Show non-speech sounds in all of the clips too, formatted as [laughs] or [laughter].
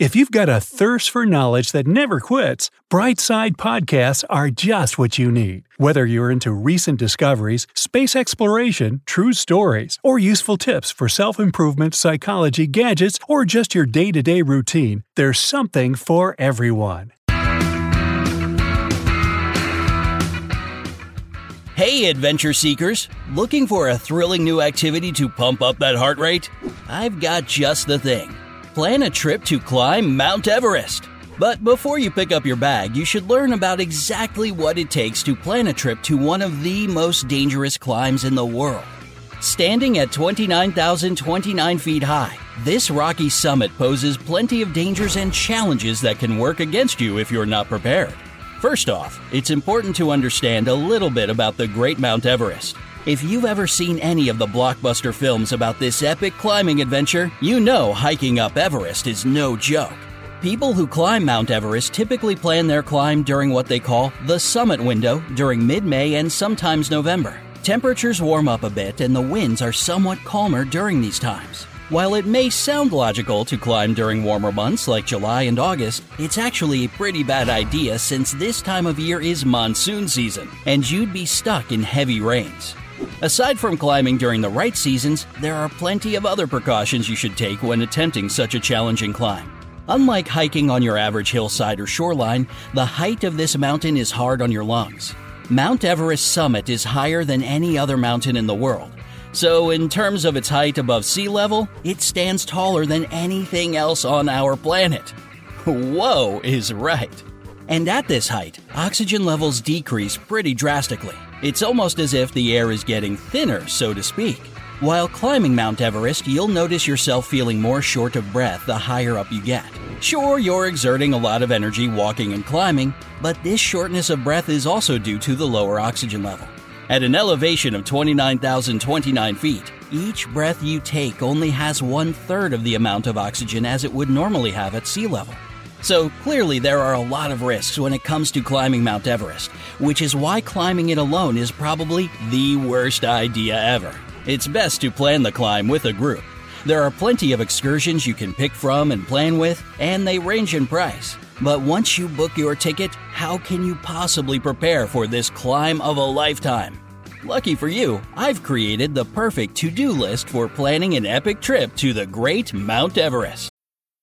If you've got a thirst for knowledge that never quits, Brightside Podcasts are just what you need. Whether you're into recent discoveries, space exploration, true stories, or useful tips for self improvement, psychology, gadgets, or just your day to day routine, there's something for everyone. Hey, adventure seekers! Looking for a thrilling new activity to pump up that heart rate? I've got just the thing plan a trip to climb Mount Everest. But before you pick up your bag, you should learn about exactly what it takes to plan a trip to one of the most dangerous climbs in the world. Standing at 29,029 feet high, this rocky summit poses plenty of dangers and challenges that can work against you if you're not prepared. First off, it's important to understand a little bit about the Great Mount Everest. If you've ever seen any of the blockbuster films about this epic climbing adventure, you know hiking up Everest is no joke. People who climb Mount Everest typically plan their climb during what they call the summit window during mid May and sometimes November. Temperatures warm up a bit and the winds are somewhat calmer during these times. While it may sound logical to climb during warmer months like July and August, it's actually a pretty bad idea since this time of year is monsoon season and you'd be stuck in heavy rains. Aside from climbing during the right seasons, there are plenty of other precautions you should take when attempting such a challenging climb. Unlike hiking on your average hillside or shoreline, the height of this mountain is hard on your lungs. Mount Everest summit is higher than any other mountain in the world. So, in terms of its height above sea level, it stands taller than anything else on our planet. [laughs] Whoa is right. And at this height, oxygen levels decrease pretty drastically. It's almost as if the air is getting thinner, so to speak. While climbing Mount Everest, you'll notice yourself feeling more short of breath the higher up you get. Sure, you're exerting a lot of energy walking and climbing, but this shortness of breath is also due to the lower oxygen level. At an elevation of 29,029 feet, each breath you take only has one third of the amount of oxygen as it would normally have at sea level. So clearly, there are a lot of risks when it comes to climbing Mount Everest, which is why climbing it alone is probably the worst idea ever. It's best to plan the climb with a group. There are plenty of excursions you can pick from and plan with, and they range in price. But once you book your ticket, how can you possibly prepare for this climb of a lifetime? Lucky for you, I've created the perfect to do list for planning an epic trip to the great Mount Everest.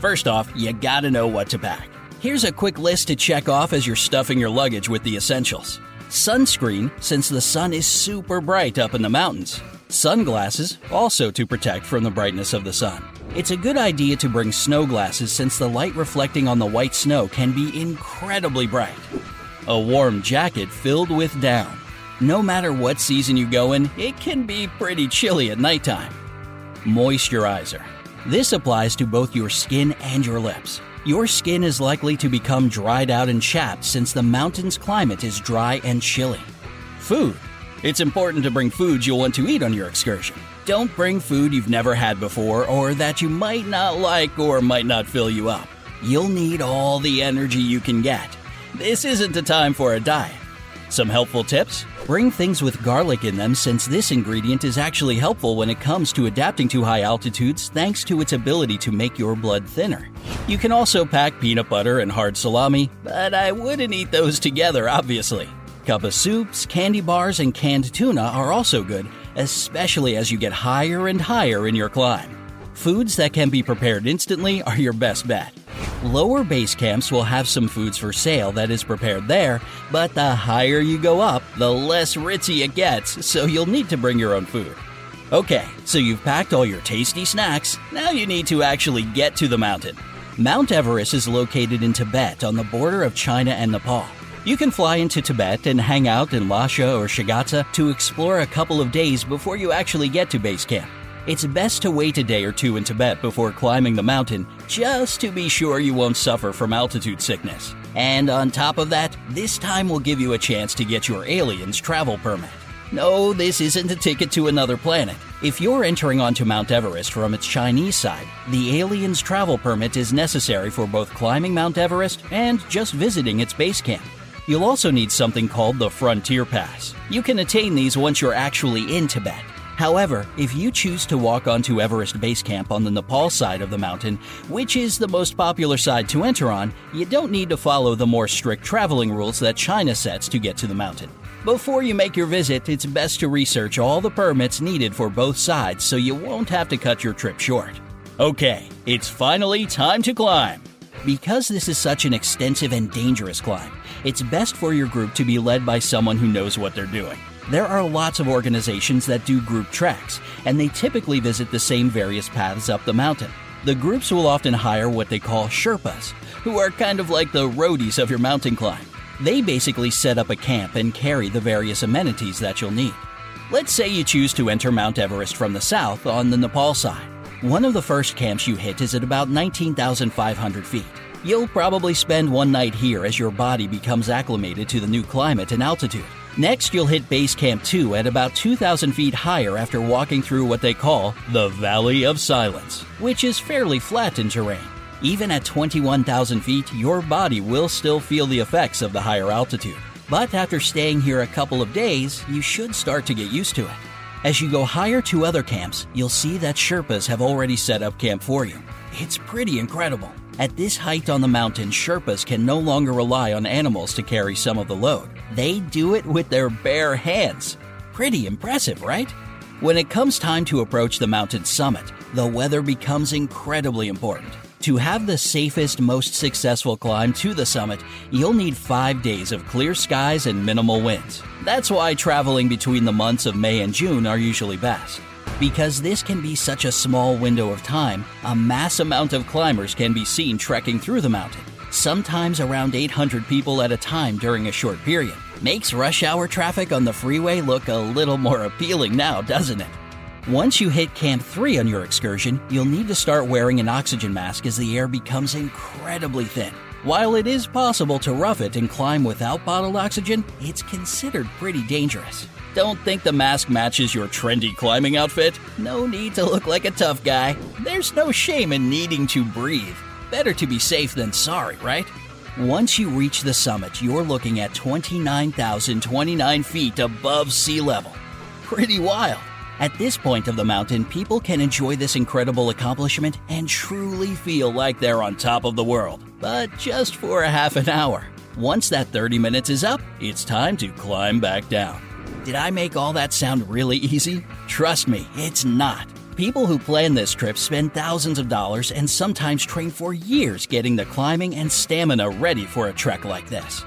First off, you gotta know what to pack. Here's a quick list to check off as you're stuffing your luggage with the essentials sunscreen, since the sun is super bright up in the mountains, sunglasses, also to protect from the brightness of the sun. It's a good idea to bring snow glasses since the light reflecting on the white snow can be incredibly bright. A warm jacket filled with down. No matter what season you go in, it can be pretty chilly at nighttime. Moisturizer. This applies to both your skin and your lips. Your skin is likely to become dried out and chapped since the mountain's climate is dry and chilly. Food. It's important to bring foods you'll want to eat on your excursion. Don't bring food you've never had before or that you might not like or might not fill you up. You'll need all the energy you can get. This isn't a time for a diet. Some helpful tips? Bring things with garlic in them since this ingredient is actually helpful when it comes to adapting to high altitudes thanks to its ability to make your blood thinner. You can also pack peanut butter and hard salami, but I wouldn't eat those together, obviously. Cup of soups, candy bars, and canned tuna are also good, especially as you get higher and higher in your climb. Foods that can be prepared instantly are your best bet. Lower base camps will have some foods for sale that is prepared there, but the higher you go up, the less ritzy it gets, so you'll need to bring your own food. Okay, so you've packed all your tasty snacks, now you need to actually get to the mountain. Mount Everest is located in Tibet on the border of China and Nepal. You can fly into Tibet and hang out in Lhasa or Shigatse to explore a couple of days before you actually get to base camp. It's best to wait a day or two in Tibet before climbing the mountain, just to be sure you won't suffer from altitude sickness. And on top of that, this time will give you a chance to get your alien's travel permit. No, this isn't a ticket to another planet. If you're entering onto Mount Everest from its Chinese side, the alien's travel permit is necessary for both climbing Mount Everest and just visiting its base camp. You'll also need something called the Frontier Pass. You can attain these once you're actually in Tibet. However, if you choose to walk onto Everest Base Camp on the Nepal side of the mountain, which is the most popular side to enter on, you don't need to follow the more strict traveling rules that China sets to get to the mountain. Before you make your visit, it's best to research all the permits needed for both sides so you won't have to cut your trip short. Okay, it's finally time to climb. Because this is such an extensive and dangerous climb, it's best for your group to be led by someone who knows what they're doing. There are lots of organizations that do group treks, and they typically visit the same various paths up the mountain. The groups will often hire what they call Sherpas, who are kind of like the roadies of your mountain climb. They basically set up a camp and carry the various amenities that you'll need. Let's say you choose to enter Mount Everest from the south on the Nepal side. One of the first camps you hit is at about 19,500 feet. You'll probably spend one night here as your body becomes acclimated to the new climate and altitude. Next, you'll hit Base Camp 2 at about 2,000 feet higher after walking through what they call the Valley of Silence, which is fairly flat in terrain. Even at 21,000 feet, your body will still feel the effects of the higher altitude. But after staying here a couple of days, you should start to get used to it. As you go higher to other camps, you'll see that Sherpas have already set up camp for you. It's pretty incredible. At this height on the mountain, Sherpas can no longer rely on animals to carry some of the load. They do it with their bare hands. Pretty impressive, right? When it comes time to approach the mountain summit, the weather becomes incredibly important. To have the safest, most successful climb to the summit, you'll need five days of clear skies and minimal winds. That's why traveling between the months of May and June are usually best. Because this can be such a small window of time, a mass amount of climbers can be seen trekking through the mountain, sometimes around 800 people at a time during a short period. Makes rush hour traffic on the freeway look a little more appealing now, doesn't it? Once you hit Camp 3 on your excursion, you'll need to start wearing an oxygen mask as the air becomes incredibly thin. While it is possible to rough it and climb without bottled oxygen, it's considered pretty dangerous. Don't think the mask matches your trendy climbing outfit? No need to look like a tough guy. There's no shame in needing to breathe. Better to be safe than sorry, right? Once you reach the summit, you're looking at 29,029 feet above sea level. Pretty wild. At this point of the mountain, people can enjoy this incredible accomplishment and truly feel like they're on top of the world, but just for a half an hour. Once that 30 minutes is up, it's time to climb back down. Did I make all that sound really easy? Trust me, it's not. People who plan this trip spend thousands of dollars and sometimes train for years getting the climbing and stamina ready for a trek like this.